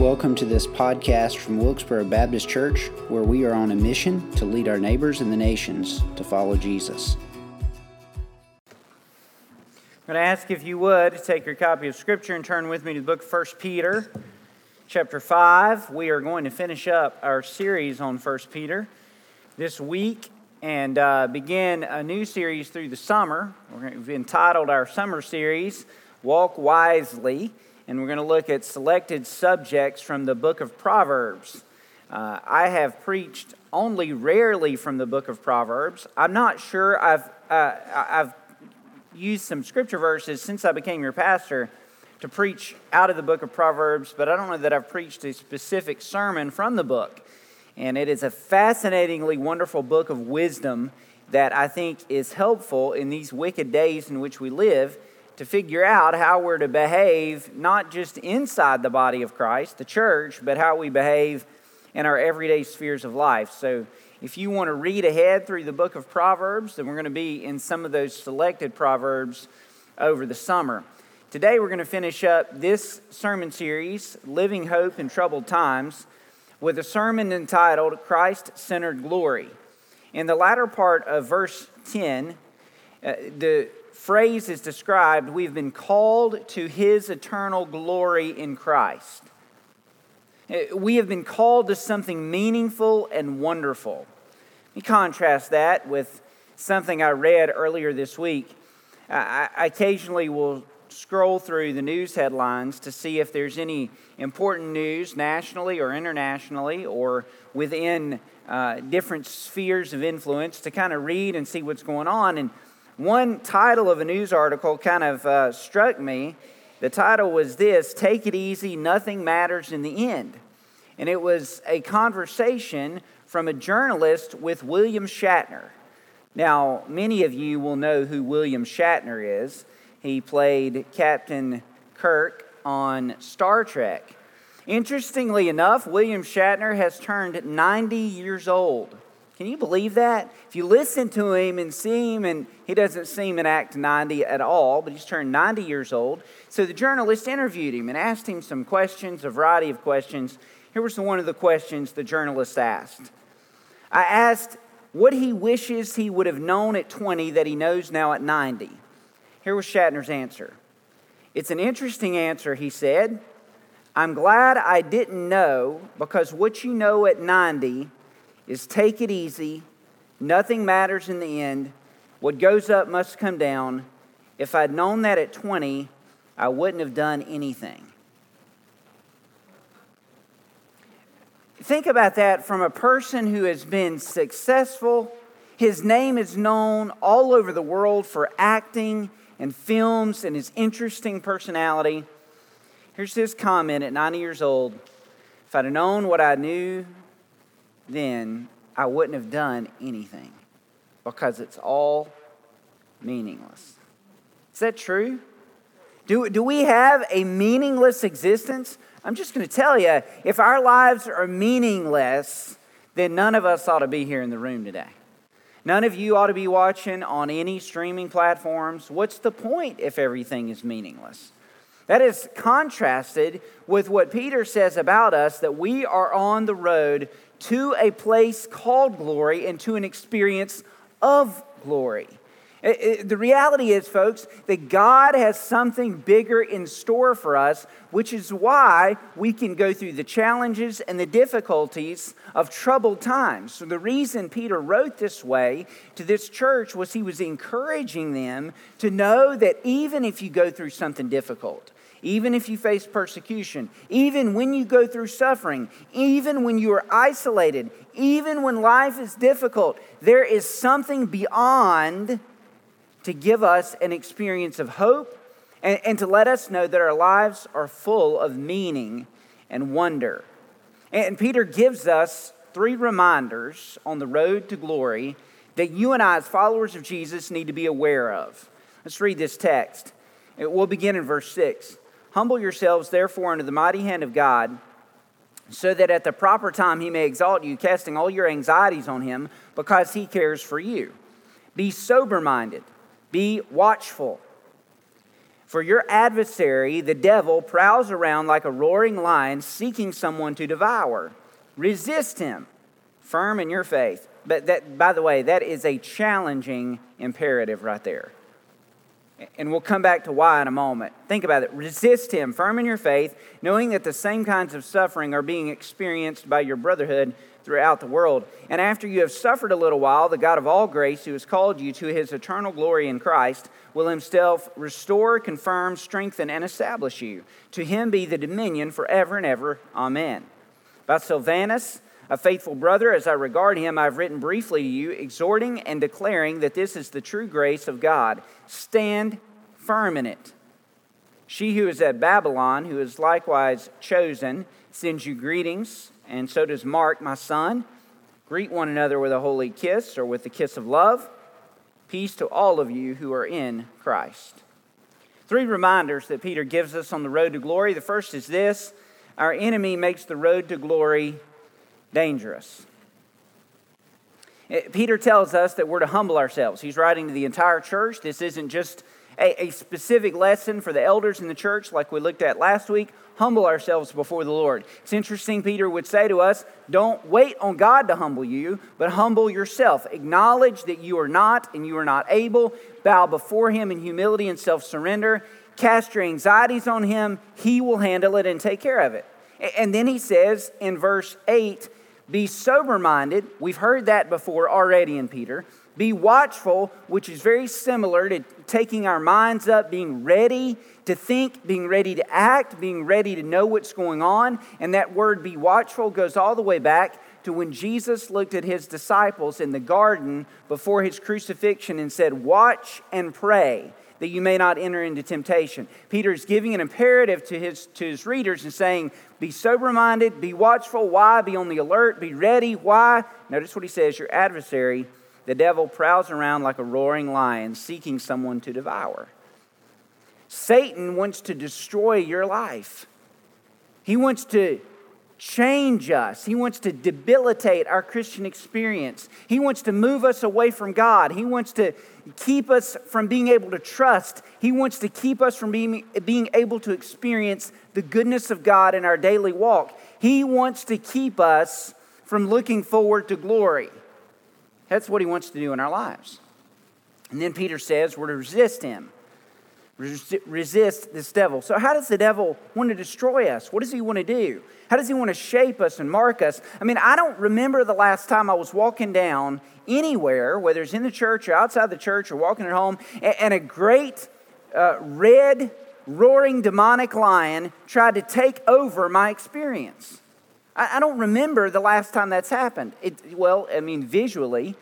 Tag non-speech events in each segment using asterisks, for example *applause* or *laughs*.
Welcome to this podcast from Wilkesboro Baptist Church, where we are on a mission to lead our neighbors and the nations to follow Jesus. I'm going to ask if you would take your copy of Scripture and turn with me to the book of 1 Peter, chapter 5. We are going to finish up our series on 1 Peter this week and uh, begin a new series through the summer. We've entitled our summer series, Walk Wisely and we're going to look at selected subjects from the book of Proverbs. Uh, I have preached only rarely from the book of Proverbs. I'm not sure I've, uh, I've used some scripture verses since I became your pastor to preach out of the book of Proverbs, but I don't know that I've preached a specific sermon from the book. And it is a fascinatingly wonderful book of wisdom that I think is helpful in these wicked days in which we live to figure out how we're to behave, not just inside the body of Christ, the church, but how we behave in our everyday spheres of life. So, if you want to read ahead through the book of Proverbs, then we're going to be in some of those selected Proverbs over the summer. Today, we're going to finish up this sermon series, Living Hope in Troubled Times, with a sermon entitled Christ Centered Glory. In the latter part of verse 10, uh, the phrase is described we've been called to his eternal glory in Christ. Uh, we have been called to something meaningful and wonderful. Let me contrast that with something I read earlier this week. I occasionally will scroll through the news headlines to see if there's any important news nationally or internationally or within uh, different spheres of influence to kind of read and see what's going on. And one title of a news article kind of uh, struck me. The title was this Take It Easy, Nothing Matters in the End. And it was a conversation from a journalist with William Shatner. Now, many of you will know who William Shatner is. He played Captain Kirk on Star Trek. Interestingly enough, William Shatner has turned 90 years old. Can you believe that? If you listen to him and see him, and he doesn't seem and act 90 at all, but he's turned 90 years old. So the journalist interviewed him and asked him some questions, a variety of questions. Here was one of the questions the journalist asked. I asked what he wishes he would have known at 20 that he knows now at 90. Here was Shatner's answer. It's an interesting answer, he said. I'm glad I didn't know because what you know at 90 is take it easy. Nothing matters in the end. What goes up must come down. If I'd known that at 20, I wouldn't have done anything. Think about that from a person who has been successful. His name is known all over the world for acting and films and his interesting personality. Here's his comment at 90 years old If I'd known what I knew then I wouldn't have done anything because it's all meaningless. Is that true? Do, do we have a meaningless existence? I'm just going to tell you if our lives are meaningless, then none of us ought to be here in the room today. None of you ought to be watching on any streaming platforms. What's the point if everything is meaningless? That is contrasted with what Peter says about us that we are on the road to a place called glory and to an experience of glory. It, it, the reality is, folks, that God has something bigger in store for us, which is why we can go through the challenges and the difficulties of troubled times. So, the reason Peter wrote this way to this church was he was encouraging them to know that even if you go through something difficult, even if you face persecution, even when you go through suffering, even when you are isolated, even when life is difficult, there is something beyond to give us an experience of hope and, and to let us know that our lives are full of meaning and wonder. And Peter gives us three reminders on the road to glory that you and I, as followers of Jesus, need to be aware of. Let's read this text. It will begin in verse 6. Humble yourselves, therefore, under the mighty hand of God, so that at the proper time he may exalt you, casting all your anxieties on him, because he cares for you. Be sober minded, be watchful. For your adversary, the devil, prowls around like a roaring lion seeking someone to devour. Resist him, firm in your faith. But that, by the way, that is a challenging imperative right there. And we'll come back to why in a moment. Think about it. Resist him, firm in your faith, knowing that the same kinds of suffering are being experienced by your brotherhood throughout the world. And after you have suffered a little while, the God of all grace, who has called you to his eternal glory in Christ, will himself restore, confirm, strengthen, and establish you. To him be the dominion forever and ever. Amen. About Silvanus, a faithful brother, as I regard him, I've written briefly to you, exhorting and declaring that this is the true grace of God. Stand firm in it. She who is at Babylon, who is likewise chosen, sends you greetings and so does Mark, my son. Greet one another with a holy kiss or with the kiss of love. Peace to all of you who are in Christ. Three reminders that Peter gives us on the road to glory. The first is this our enemy makes the road to glory dangerous. Eh, Peter tells us that we're to humble ourselves. He's writing to the entire church. This isn't just a, a specific lesson for the elders in the church, like we looked at last week. Humble ourselves before the Lord. It's interesting, Peter would say to us, don't wait on God to humble you, but humble yourself. Acknowledge that you are not and you are not able. Bow before Him in humility and self surrender. Cast your anxieties on Him. He will handle it and take care of it. And then he says in verse 8, be sober minded. We've heard that before already in Peter. Be watchful, which is very similar to taking our minds up, being ready to think, being ready to act, being ready to know what's going on. And that word be watchful goes all the way back to when Jesus looked at his disciples in the garden before his crucifixion and said, Watch and pray that you may not enter into temptation. Peter is giving an imperative to his, to his readers and saying, Be sober minded, be watchful. Why? Be on the alert, be ready. Why? Notice what he says Your adversary the devil prowls around like a roaring lion seeking someone to devour. Satan wants to destroy your life. He wants to change us. He wants to debilitate our Christian experience. He wants to move us away from God. He wants to keep us from being able to trust. He wants to keep us from being, being able to experience the goodness of God in our daily walk. He wants to keep us from looking forward to glory. That's what he wants to do in our lives. And then Peter says we're to resist him. Resist this devil. So, how does the devil want to destroy us? What does he want to do? How does he want to shape us and mark us? I mean, I don't remember the last time I was walking down anywhere, whether it's in the church or outside the church or walking at home, and a great uh, red, roaring demonic lion tried to take over my experience. I, I don't remember the last time that's happened. It, well, I mean, visually,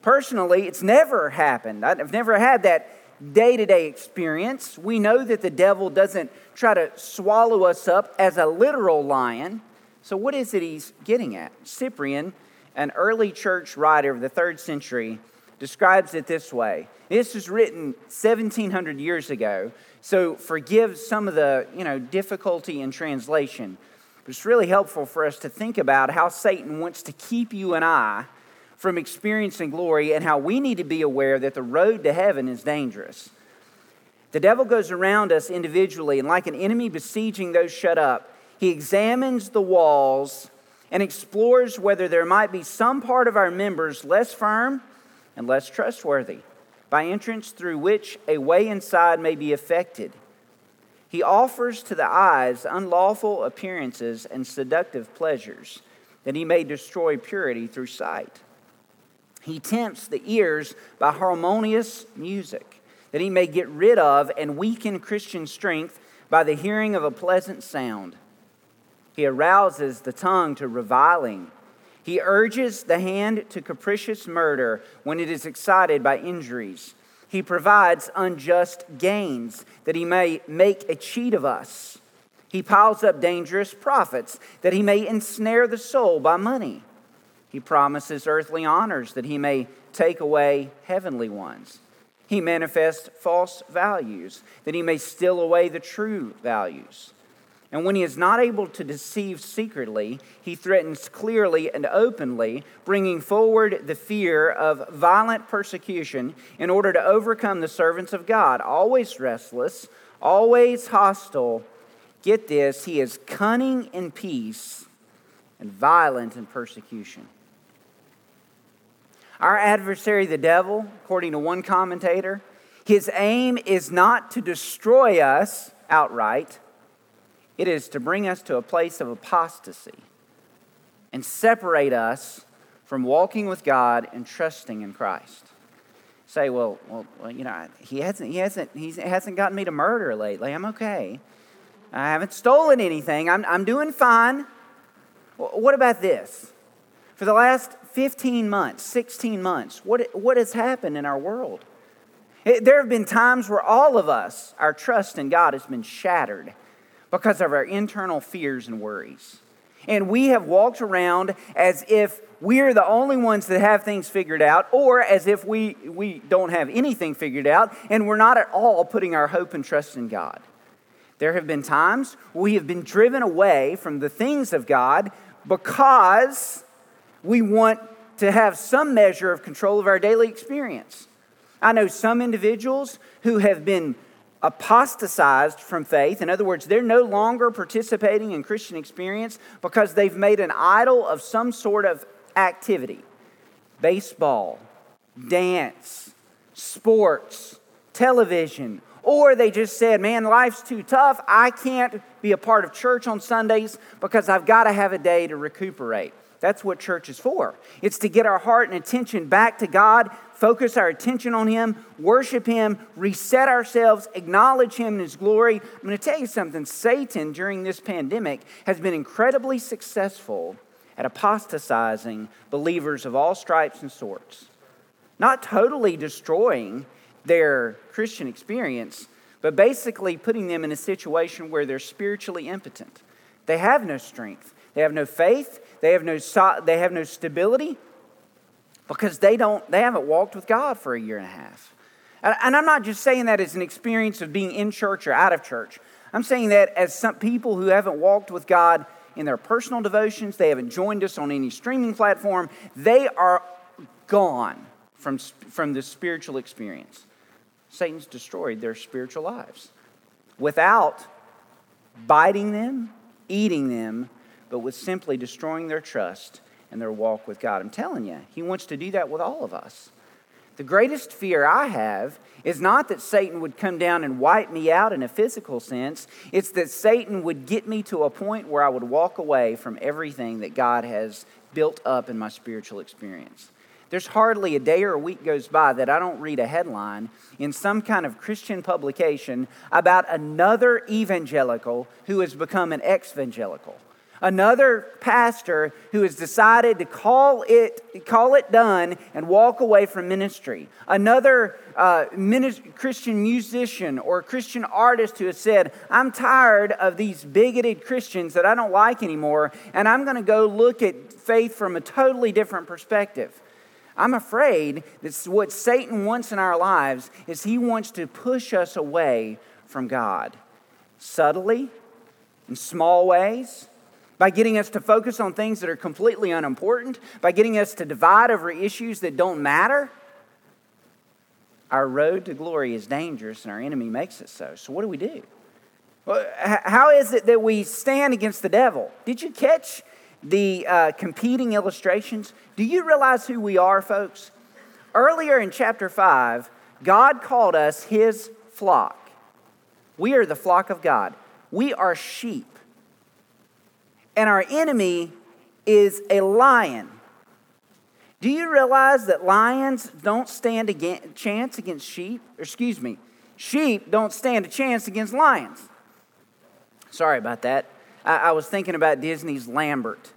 personally, it's never happened. I've never had that day to day experience. We know that the devil doesn't try to swallow us up as a literal lion. So, what is it he's getting at? Cyprian, an early church writer of the third century, describes it this way. This was written 1700 years ago, so forgive some of the you know, difficulty in translation. But it's really helpful for us to think about how Satan wants to keep you and I from experiencing glory and how we need to be aware that the road to heaven is dangerous. The devil goes around us individually, and like an enemy besieging those shut up, he examines the walls and explores whether there might be some part of our members less firm and less trustworthy, by entrance through which a way inside may be affected. He offers to the eyes unlawful appearances and seductive pleasures, that he may destroy purity through sight. He tempts the ears by harmonious music, that he may get rid of and weaken Christian strength by the hearing of a pleasant sound. He arouses the tongue to reviling. He urges the hand to capricious murder when it is excited by injuries. He provides unjust gains that he may make a cheat of us. He piles up dangerous profits that he may ensnare the soul by money. He promises earthly honors that he may take away heavenly ones. He manifests false values that he may steal away the true values. And when he is not able to deceive secretly, he threatens clearly and openly, bringing forward the fear of violent persecution in order to overcome the servants of God, always restless, always hostile. Get this, he is cunning in peace and violent in persecution. Our adversary, the devil, according to one commentator, his aim is not to destroy us outright, it is to bring us to a place of apostasy and separate us from walking with God and trusting in Christ. Say, well, well, well you know, he hasn't, he hasn't, he hasn't gotten me to murder lately. I'm okay. I haven't stolen anything. I'm, I'm doing fine. What about this? For the last 15 months, 16 months, what, what has happened in our world? It, there have been times where all of us, our trust in God has been shattered because of our internal fears and worries. And we have walked around as if we're the only ones that have things figured out, or as if we, we don't have anything figured out, and we're not at all putting our hope and trust in God. There have been times we have been driven away from the things of God because we want to have some measure of control of our daily experience. I know some individuals who have been apostatized from faith. In other words, they're no longer participating in Christian experience because they've made an idol of some sort of activity baseball, dance, sports, television, or they just said, Man, life's too tough. I can't be a part of church on Sundays because I've got to have a day to recuperate. That's what church is for. It's to get our heart and attention back to God, focus our attention on Him, worship Him, reset ourselves, acknowledge Him in His glory. I'm going to tell you something Satan, during this pandemic, has been incredibly successful at apostatizing believers of all stripes and sorts. Not totally destroying their Christian experience, but basically putting them in a situation where they're spiritually impotent. They have no strength, they have no faith, they have no, they have no stability because they, don't, they haven't walked with God for a year and a half. And I'm not just saying that as an experience of being in church or out of church. I'm saying that as some people who haven't walked with God in their personal devotions, they haven't joined us on any streaming platform, they are gone from, from the spiritual experience. Satan's destroyed their spiritual lives without biting them, eating them, but with simply destroying their trust and their walk with God. I'm telling you, He wants to do that with all of us. The greatest fear I have is not that Satan would come down and wipe me out in a physical sense. It's that Satan would get me to a point where I would walk away from everything that God has built up in my spiritual experience. There's hardly a day or a week goes by that I don't read a headline in some kind of Christian publication about another evangelical who has become an ex evangelical Another pastor who has decided to call it, call it done and walk away from ministry. Another uh, Christian musician or Christian artist who has said, I'm tired of these bigoted Christians that I don't like anymore, and I'm going to go look at faith from a totally different perspective. I'm afraid that what Satan wants in our lives is he wants to push us away from God subtly, in small ways by getting us to focus on things that are completely unimportant, by getting us to divide over issues that don't matter, our road to glory is dangerous and our enemy makes it so. So, what do we do? How is it that we stand against the devil? Did you catch the uh, competing illustrations? Do you realize who we are, folks? Earlier in chapter 5, God called us his flock. We are the flock of God, we are sheep and our enemy is a lion. Do you realize that lions don't stand a chance against sheep? Or excuse me, sheep don't stand a chance against lions. Sorry about that. I, I was thinking about Disney's Lambert.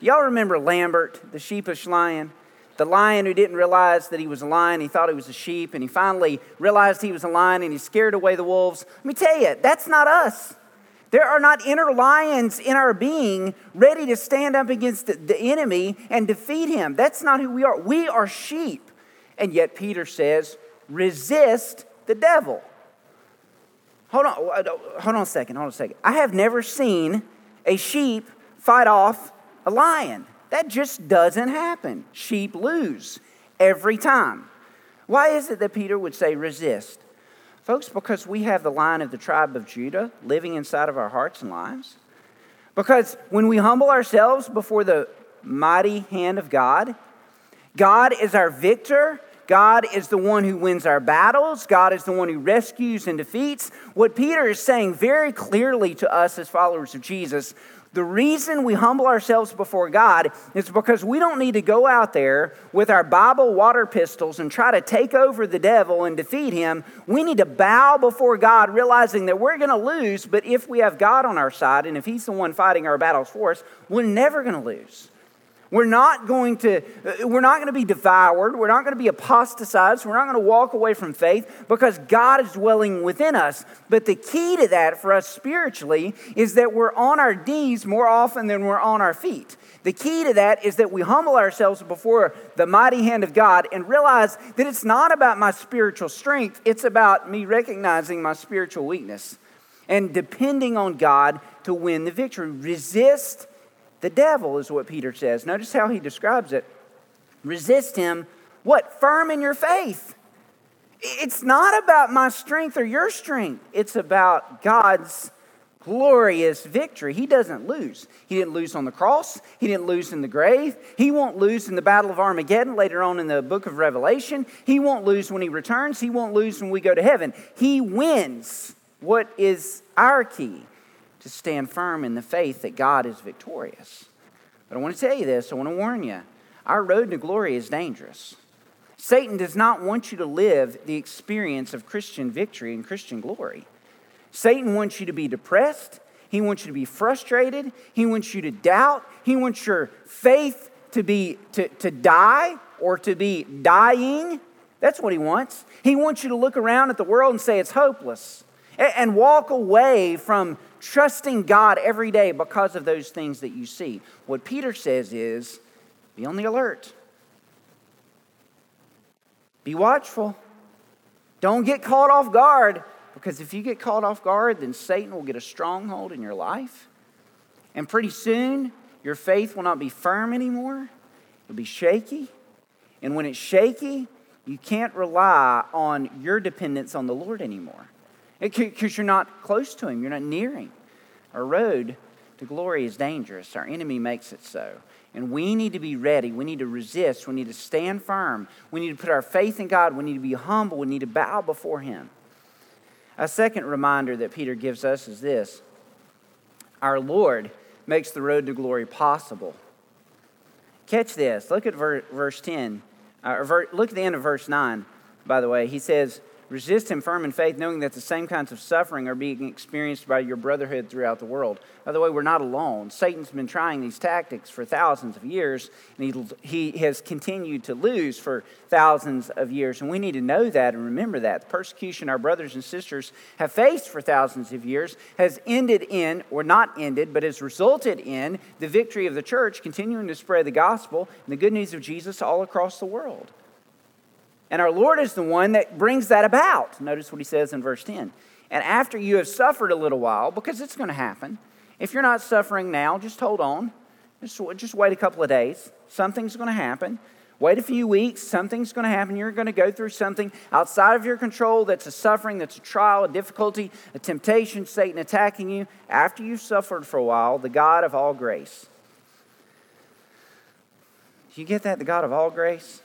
Y'all remember Lambert, the sheepish lion? The lion who didn't realize that he was a lion, he thought he was a sheep, and he finally realized he was a lion and he scared away the wolves. Let me tell you, that's not us. There are not inner lions in our being ready to stand up against the enemy and defeat him. That's not who we are. We are sheep. And yet, Peter says, resist the devil. Hold on, uh, hold on a second, hold on a second. I have never seen a sheep fight off a lion. That just doesn't happen. Sheep lose every time. Why is it that Peter would say resist? Folks, because we have the line of the tribe of Judah living inside of our hearts and lives. Because when we humble ourselves before the mighty hand of God, God is our victor. God is the one who wins our battles. God is the one who rescues and defeats. What Peter is saying very clearly to us as followers of Jesus the reason we humble ourselves before God is because we don't need to go out there with our Bible water pistols and try to take over the devil and defeat him. We need to bow before God, realizing that we're going to lose, but if we have God on our side and if He's the one fighting our battles for us, we're never going to lose. We're not going to, uh, we're not going to be devoured. We're not going to be apostatized. We're not going to walk away from faith because God is dwelling within us. But the key to that for us spiritually is that we're on our knees more often than we're on our feet. The key to that is that we humble ourselves before the mighty hand of God and realize that it's not about my spiritual strength, it's about me recognizing my spiritual weakness and depending on God to win the victory. Resist the devil, is what Peter says. Notice how he describes it. Resist him, what? Firm in your faith. It's not about my strength or your strength, it's about God's glorious victory. He doesn't lose. He didn't lose on the cross, He didn't lose in the grave, He won't lose in the Battle of Armageddon later on in the book of Revelation. He won't lose when He returns, He won't lose when we go to heaven. He wins. What is our key? To stand firm in the faith that God is victorious. But I want to tell you this, I want to warn you. Our road to glory is dangerous. Satan does not want you to live the experience of Christian victory and Christian glory. Satan wants you to be depressed. He wants you to be frustrated. He wants you to doubt. He wants your faith to be to, to die or to be dying. That's what he wants. He wants you to look around at the world and say it's hopeless and, and walk away from trusting God every day because of those things that you see. What Peter says is be on the alert, be watchful. Don't get caught off guard because if you get caught off guard, then Satan will get a stronghold in your life. And pretty soon, your faith will not be firm anymore, it'll be shaky. And when it's shaky, you can't rely on your dependence on the Lord anymore because you're not close to Him, you're not near Him. Our road to glory is dangerous. Our enemy makes it so. And we need to be ready. We need to resist. We need to stand firm. We need to put our faith in God. We need to be humble. We need to bow before Him. A second reminder that Peter gives us is this Our Lord makes the road to glory possible. Catch this. Look at verse 10. Uh, look at the end of verse 9, by the way. He says, Resist him firm in faith, knowing that the same kinds of suffering are being experienced by your brotherhood throughout the world. By the way, we're not alone. Satan's been trying these tactics for thousands of years, and he, he has continued to lose for thousands of years. And we need to know that and remember that. The persecution our brothers and sisters have faced for thousands of years has ended in, or not ended, but has resulted in the victory of the church continuing to spread the gospel and the good news of Jesus all across the world. And our Lord is the one that brings that about. Notice what he says in verse 10. And after you have suffered a little while, because it's going to happen, if you're not suffering now, just hold on. Just, just wait a couple of days. Something's going to happen. Wait a few weeks. Something's going to happen. You're going to go through something outside of your control that's a suffering, that's a trial, a difficulty, a temptation, Satan attacking you. After you've suffered for a while, the God of all grace. Do you get that? The God of all grace?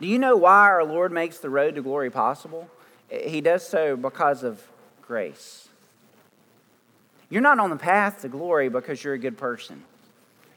Do you know why our Lord makes the road to glory possible? He does so because of grace. You're not on the path to glory because you're a good person.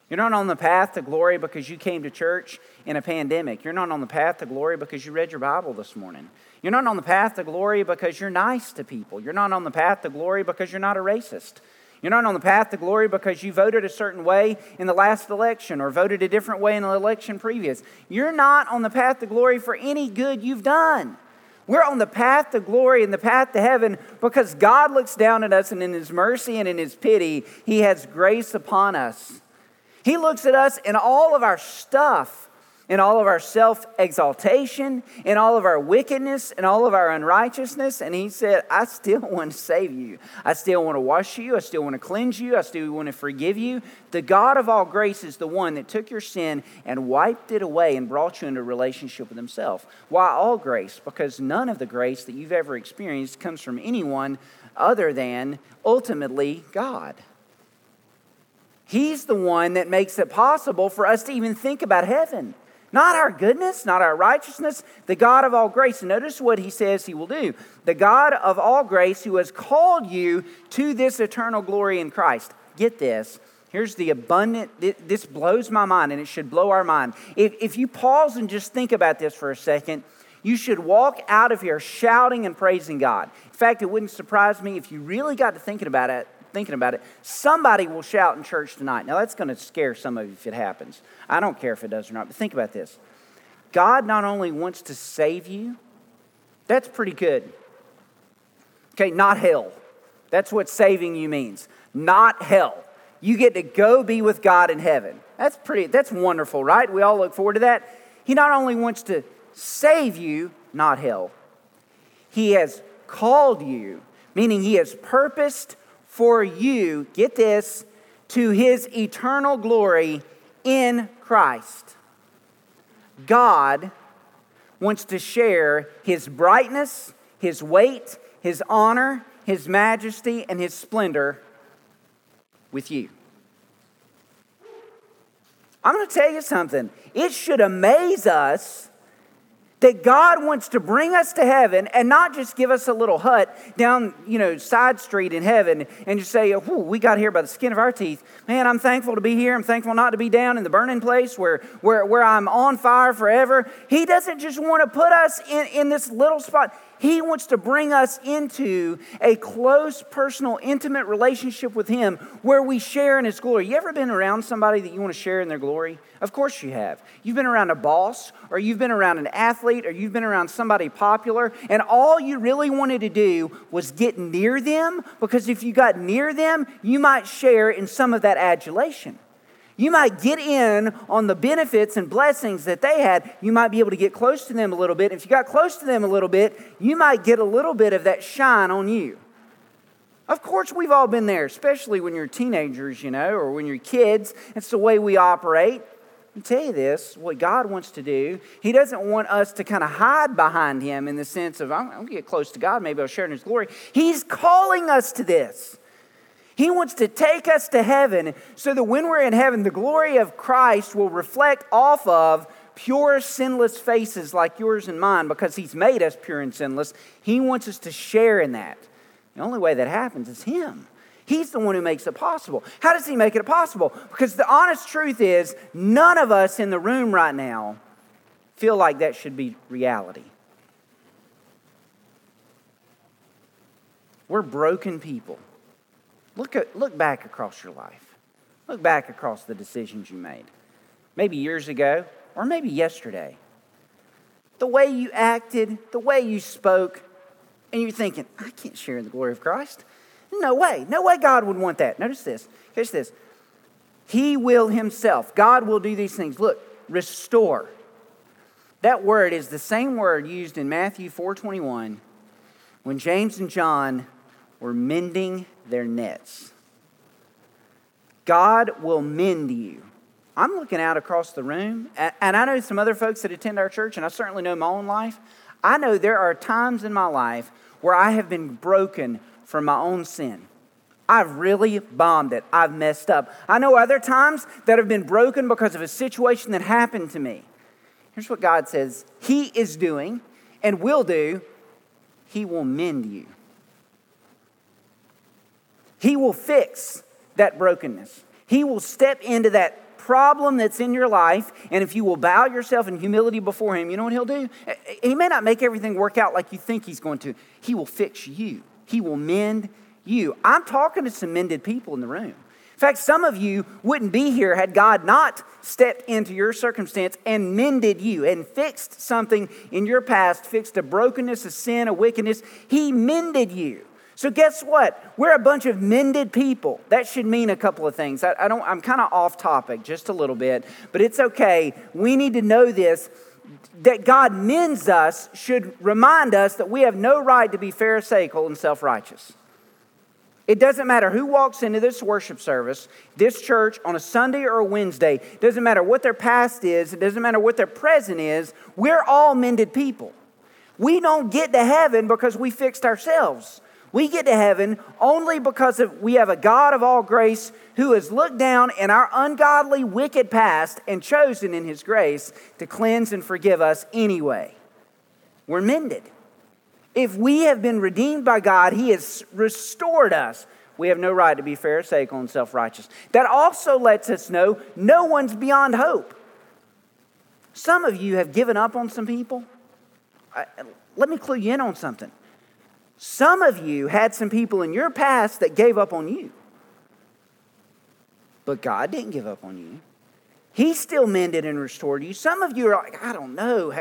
You're not on the path to glory because you came to church in a pandemic. You're not on the path to glory because you read your Bible this morning. You're not on the path to glory because you're nice to people. You're not on the path to glory because you're not a racist. You're not on the path to glory because you voted a certain way in the last election or voted a different way in the election previous. You're not on the path to glory for any good you've done. We're on the path to glory and the path to heaven because God looks down at us and in His mercy and in His pity, He has grace upon us. He looks at us and all of our stuff in all of our self exaltation, in all of our wickedness, in all of our unrighteousness. And he said, I still *laughs* want to save you. I still want to wash you. I still want to cleanse you. I still want to forgive you. The God of all grace is the one that took your sin and wiped it away and brought you into relationship with himself. Why all grace? Because none of the grace that you've ever experienced comes from anyone other than ultimately God. He's the one that makes it possible for us to even think about heaven. Not our goodness, not our righteousness, the God of all grace. Notice what he says he will do. The God of all grace who has called you to this eternal glory in Christ. Get this. Here's the abundant, this blows my mind and it should blow our mind. If, if you pause and just think about this for a second, you should walk out of here shouting and praising God. In fact, it wouldn't surprise me if you really got to thinking about it thinking about it, somebody will shout in church tonight. Now, that's going to scare some of you if it happens. I don't care if it does or not, but think about this. God not only wants to save you, that's pretty good. Okay, not hell. That's what saving you means. Not hell. You get to go be with God in heaven. That's pretty, that's wonderful, right? We all look forward to that. He not only wants to save you, not hell, He has called you, meaning He has purposed for you, get this, to his eternal glory in Christ. God wants to share his brightness, his weight, his honor, his majesty, and his splendor with you. I'm going to tell you something. It should amaze us that God wants to bring us to heaven and not just give us a little hut down, you know, side street in heaven and just say, oh, we got here by the skin of our teeth. Man, I'm thankful to be here. I'm thankful not to be down in the burning place where, where, where I'm on fire forever. He doesn't just want to put us in, in this little spot. He wants to bring us into a close, personal, intimate relationship with Him where we share in His glory. You ever been around somebody that you want to share in their glory? Of course you have. You've been around a boss, or you've been around an athlete, or you've been around somebody popular, and all you really wanted to do was get near them because if you got near them, you might share in some of that adulation. You might get in on the benefits and blessings that they had. You might be able to get close to them a little bit. If you got close to them a little bit, you might get a little bit of that shine on you. Of course, we've all been there, especially when you're teenagers, you know, or when you're kids. It's the way we operate. I tell you this what God wants to do, He doesn't want us to kind of hide behind Him in the sense of, I'm, going to get close to God, maybe I'll share in His glory. He's calling us to this. He wants to take us to heaven so that when we're in heaven, the glory of Christ will reflect off of pure, sinless faces like yours and mine because He's made us pure and sinless. He wants us to share in that. The only way that happens is Him. He's the one who makes it possible. How does He make it possible? Because the honest truth is, none of us in the room right now feel like that should be reality. We're broken people. Look, at, look back across your life. Look back across the decisions you made. Maybe years ago, or maybe yesterday. The way you acted, the way you spoke, and you're thinking, I can't share in the glory of Christ. No way. No way God would want that. Notice this. Catch this. He will himself. God will do these things. Look, restore. That word is the same word used in Matthew 4:21 when James and John were mending their nets. God will mend you. I'm looking out across the room, and I know some other folks that attend our church, and I certainly know my own life. I know there are times in my life where I have been broken from my own sin. I've really bombed it. I've messed up. I know other times that have been broken because of a situation that happened to me. Here's what God says He is doing and will do He will mend you. He will fix that brokenness. He will step into that problem that's in your life, and if you will bow yourself in humility before Him, you know what He'll do? He may not make everything work out like you think He's going to. He will fix you, He will mend you. I'm talking to some mended people in the room. In fact, some of you wouldn't be here had God not stepped into your circumstance and mended you and fixed something in your past, fixed a brokenness, a sin, a wickedness. He mended you So guess what? We're a bunch of mended people. That should mean a couple of things. I, I don't. I'm kind of off topic just a little bit, but it's okay. We need to know this. That God mends us should remind us that we have no right to be pharisaical and self righteous. It doesn't matter who walks into this worship service, this church on a Sunday or a Wednesday. It doesn't matter what their past is. It doesn't matter what their present is. We're all mended people. We don't get to heaven because we fixed ourselves. We get to heaven only because of, we have a God of all grace who has looked down in our ungodly, wicked past and chosen in his grace to cleanse and forgive us anyway. We're mended. If we have been redeemed by God, he has restored us. We have no right to be pharisaical and self righteous. That also lets us know no one's beyond hope. Some of you have given up on some people. let me clue you in on something. Some of you had some people in your past that gave up on you. But God didn't give up on you. He still mended and restored you. Some of you are like, I don't know.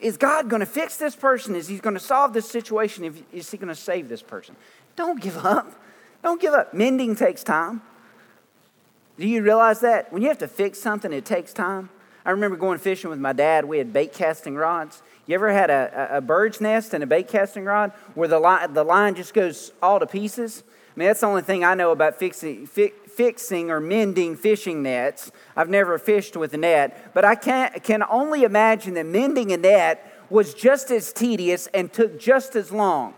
Is God going to fix this person? Is He going to solve this situation? Is He going to save this person? Don't give up. Don't give up. Mending takes time. Do you realize that? When you have to fix something, it takes time. I remember going fishing with my dad. We had bait casting rods. You ever had a, a, bird's nest and a bait casting rod where the line, the line just goes all to pieces? I mean, that's the only thing I know about fixing, fi- fixing or mending fishing nets. I've never fished with a net, but I can, can only imagine that mending a net was just as tedious and took just as long.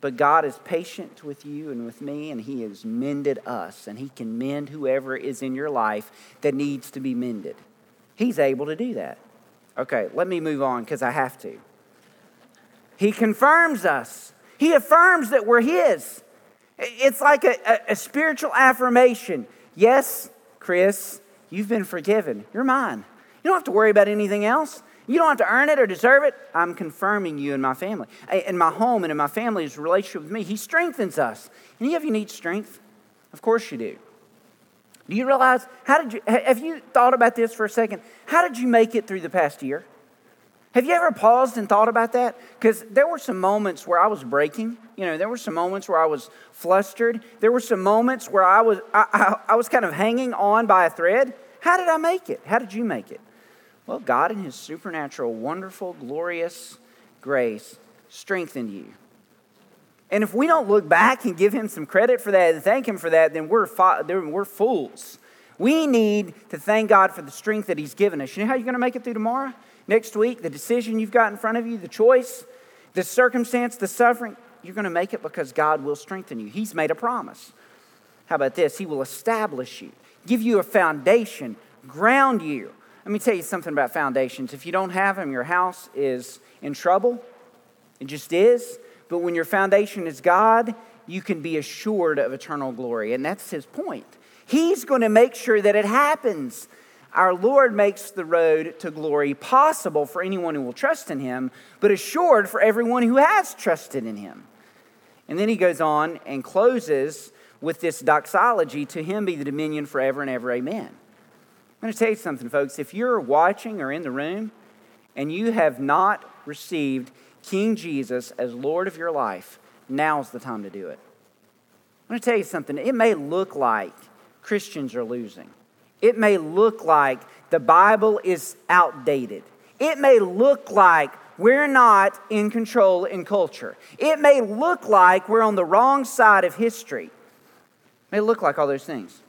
But God is patient with you and with me, and He has mended us, and He can mend whoever is in your life that needs to be mended. He's able to do that. Okay, let me move on because I have to. He confirms us, He affirms that we're His. It's like a, a, a spiritual affirmation. Yes, Chris, you've been forgiven. You're mine. You don't have to worry about anything else. You don't have to earn it or deserve it. I'm confirming you in my family, in my home, and in my family's relationship with me. He strengthens us. Any of you need strength? Of course you do. Do you realize, how did you, have you thought about this for a second? How did you make it through the past year? Have you ever paused and thought about that? Because there were some moments where I was breaking. You know, there were some moments where I was flustered. There were some moments where I was, I, I, I was kind of hanging on by a thread. How did I make it? How did you make it? Well, God, in His supernatural, wonderful, glorious grace, strengthened you. And if we don't look back and give him some credit for that and thank him for that, then we're, then we're fools. We need to thank God for the strength that he's given us. You know how you're going to make it through tomorrow? Next week, the decision you've got in front of you, the choice, the circumstance, the suffering, you're going to make it because God will strengthen you. He's made a promise. How about this? He will establish you, give you a foundation, ground you. Let me tell you something about foundations. If you don't have them, your house is in trouble. It just is. But when your foundation is God, you can be assured of eternal glory. And that's his point. He's going to make sure that it happens. Our Lord makes the road to glory possible for anyone who will trust in him, but assured for everyone who has trusted in him. And then he goes on and closes with this doxology to him be the dominion forever and ever. Amen. I'm going to tell you something, folks. If you're watching or in the room and you have not received King Jesus as Lord of your life, now's the time to do it. I'm going to tell you something. It may look like Christians are losing, it may look like the Bible is outdated, it may look like we're not in control in culture, it may look like we're on the wrong side of history. It may look like all those things.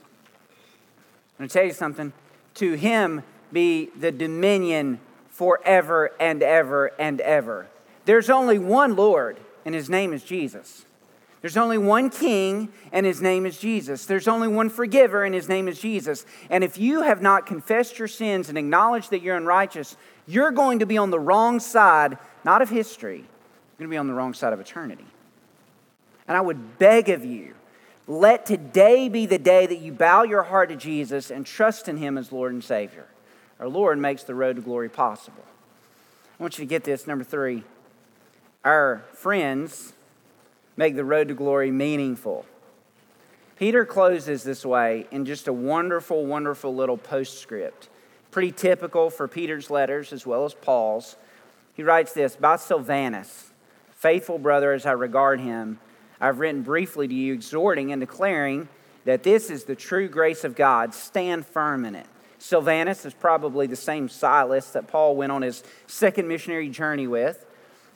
I'm going to tell you something. To him be the dominion forever and ever and ever. There's only one Lord, and his name is Jesus. There's only one king, and his name is Jesus. There's only one forgiver, and his name is Jesus. And if you have not confessed your sins and acknowledged that you're unrighteous, you're going to be on the wrong side, not of history, you're going to be on the wrong side of eternity. And I would beg of you, let today be the day that you bow your heart to Jesus and trust in him as Lord and Savior. Our Lord makes the road to glory possible. I want you to get this, number three our friends make the road to glory meaningful. Peter closes this way in just a wonderful, wonderful little postscript. Pretty typical for Peter's letters as well as Paul's. He writes this By Silvanus, faithful brother as I regard him, I've written briefly to you, exhorting and declaring that this is the true grace of God. Stand firm in it. Silvanus is probably the same Silas that Paul went on his second missionary journey with.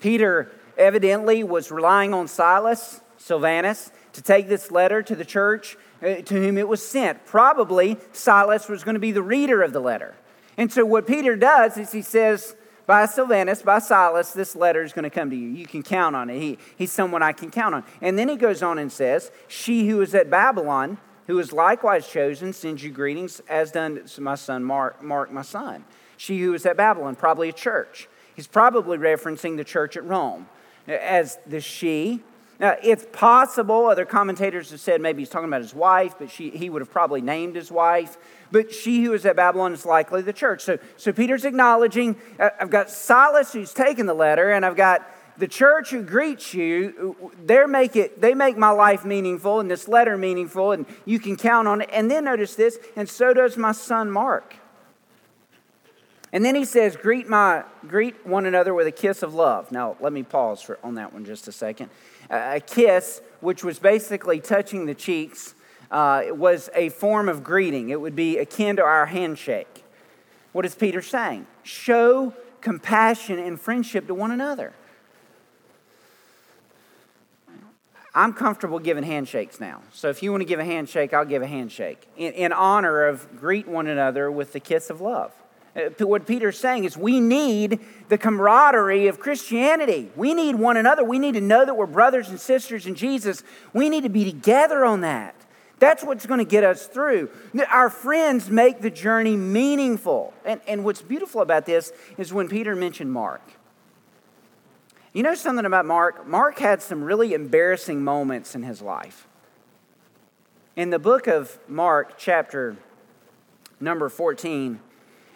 Peter evidently was relying on Silas, Silvanus, to take this letter to the church uh, to whom it was sent. Probably Silas was going to be the reader of the letter. And so what Peter does is he says, by Silvanus, by Silas, this letter is going to come to you. You can count on it. He, he's someone I can count on. And then he goes on and says, She who is at Babylon, who is likewise chosen, sends you greetings, as done my son Mark, Mark, my son. She who is at Babylon, probably a church. He's probably referencing the church at Rome as the she. Now, it's possible, other commentators have said maybe he's talking about his wife, but she, he would have probably named his wife. But she who is at Babylon is likely the church. So, so Peter's acknowledging uh, I've got Silas who's taken the letter, and I've got the church who greets you. They make, it, they make my life meaningful and this letter meaningful, and you can count on it. And then notice this, and so does my son Mark. And then he says, greet, my, greet one another with a kiss of love. Now, let me pause for, on that one just a second. Uh, a kiss, which was basically touching the cheeks, uh, was a form of greeting. It would be akin to our handshake. What is Peter saying? Show compassion and friendship to one another. I'm comfortable giving handshakes now. So if you want to give a handshake, I'll give a handshake in, in honor of greet one another with the kiss of love. Uh, what Peter's saying is we need the camaraderie of Christianity. We need one another. We need to know that we're brothers and sisters in Jesus. We need to be together on that. That's what's going to get us through. Our friends make the journey meaningful. And, and what's beautiful about this is when Peter mentioned Mark. You know something about Mark? Mark had some really embarrassing moments in his life. In the book of Mark, chapter number 14,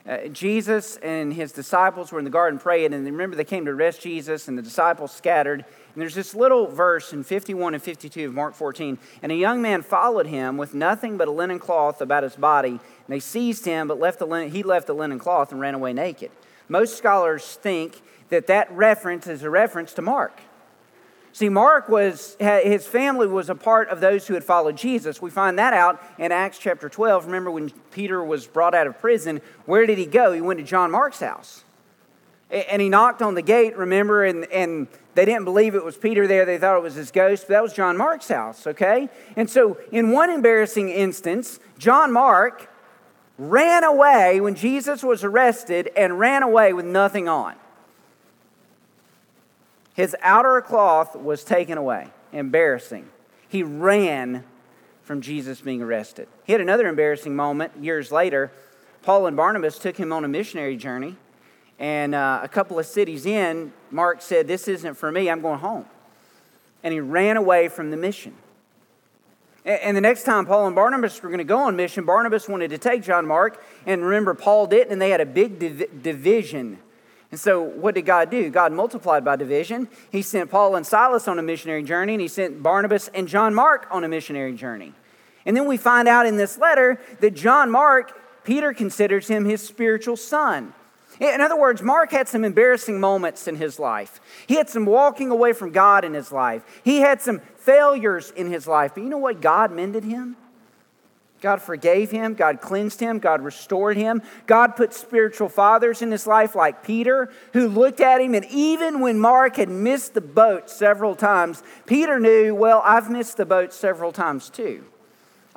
uh, Jesus and his disciples were in the garden praying, and remember they came to arrest Jesus, and the disciples scattered. And there's this little verse in 51 and 52 of Mark 14. And a young man followed him with nothing but a linen cloth about his body. And they seized him, but left the linen, he left the linen cloth and ran away naked. Most scholars think that that reference is a reference to Mark. See, Mark was, his family was a part of those who had followed Jesus. We find that out in Acts chapter 12. Remember when Peter was brought out of prison, where did he go? He went to John Mark's house. And he knocked on the gate, remember, and, and they didn't believe it was Peter there. They thought it was his ghost, but that was John Mark's house, okay? And so, in one embarrassing instance, John Mark ran away when Jesus was arrested and ran away with nothing on. His outer cloth was taken away. Embarrassing. He ran from Jesus being arrested. He had another embarrassing moment years later. Paul and Barnabas took him on a missionary journey, and uh, a couple of cities in, Mark said, This isn't for me, I'm going home. And he ran away from the mission. And the next time Paul and Barnabas were going to go on mission, Barnabas wanted to take John Mark, and remember, Paul didn't, and they had a big div- division and so, what did God do? God multiplied by division. He sent Paul and Silas on a missionary journey, and he sent Barnabas and John Mark on a missionary journey. And then we find out in this letter that John Mark, Peter considers him his spiritual son. In other words, Mark had some embarrassing moments in his life. He had some walking away from God in his life. He had some failures in his life. But you know what? God mended him. God forgave him, God cleansed him, God restored him. God put spiritual fathers in his life like Peter, who looked at him, and even when Mark had missed the boat several times, Peter knew, well, I've missed the boat several times too.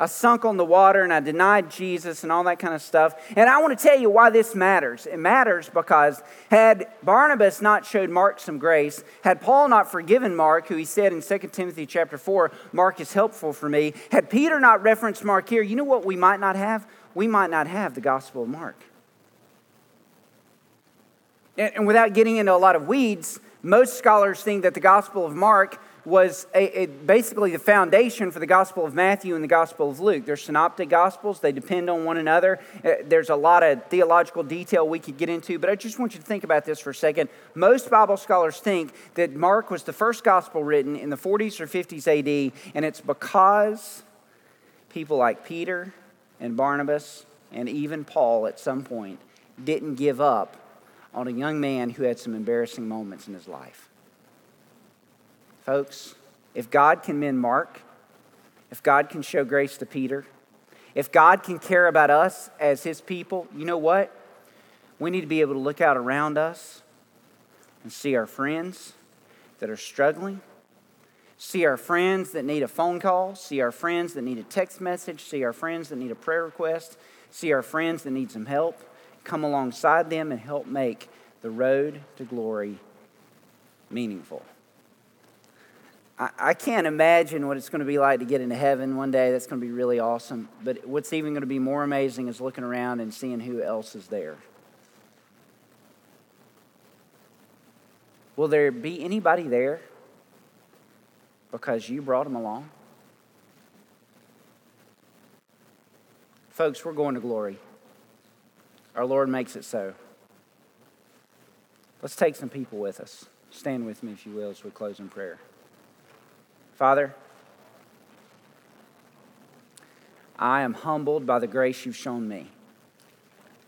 I sunk on the water and I denied Jesus and all that kind of stuff. And I want to tell you why this matters. It matters because had Barnabas not showed Mark some grace, had Paul not forgiven Mark, who he said in 2 Timothy chapter 4, Mark is helpful for me, had Peter not referenced Mark here, you know what we might not have? We might not have the Gospel of Mark. And without getting into a lot of weeds, most scholars think that the Gospel of Mark was a, a, basically the foundation for the Gospel of Matthew and the Gospel of Luke. They're synoptic Gospels, they depend on one another. Uh, there's a lot of theological detail we could get into, but I just want you to think about this for a second. Most Bible scholars think that Mark was the first Gospel written in the 40s or 50s AD, and it's because people like Peter and Barnabas and even Paul at some point didn't give up on a young man who had some embarrassing moments in his life. Folks, If God can mend Mark, if God can show grace to Peter, if God can care about us as his people, you know what? We need to be able to look out around us and see our friends that are struggling, see our friends that need a phone call, see our friends that need a text message, see our friends that need a prayer request, see our friends that need some help, come alongside them and help make the road to glory meaningful. I, can't imagine what it's going to be like to get into heaven one day. That's going to be really awesome. But what's even going to be more amazing is looking around and seeing who else is there. Will there be anybody there because you brought them along? Folks, we're going to glory. Our Lord makes it so. Let's take some people with us. Stand with me, if you will, as we close in prayer. Father, I am humbled by the grace you've shown me.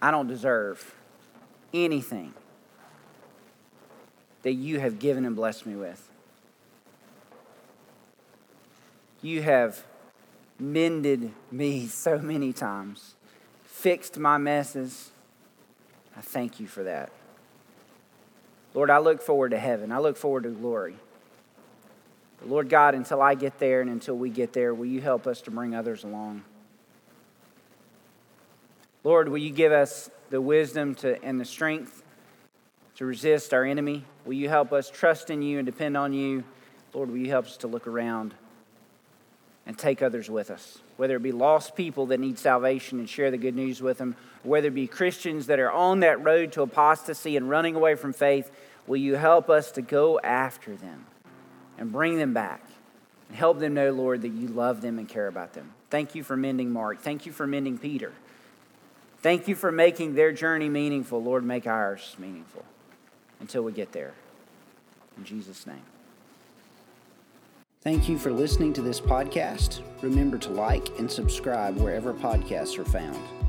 I don't deserve anything that you have given and blessed me with. You have mended me so many times, fixed my messes. I thank you for that. Lord, I look forward to heaven. I look forward to glory. But Lord God, until I get there and until we get there, will you help us to bring others along? Lord, will you give us the wisdom to, and the strength to resist our enemy? Will you help us trust in you and depend on you? Lord, will you help us to look around and take others with us? Whether it be lost people that need salvation and share the good news with them, whether it be Christians that are on that road to apostasy and running away from faith, will you help us to go after them? And bring them back and help them know, Lord, that you love them and care about them. Thank you for mending Mark. Thank you for mending Peter. Thank you for making their journey meaningful. Lord, make ours meaningful until we get there. In Jesus' name. Thank you for listening to this podcast. Remember to like and subscribe wherever podcasts are found.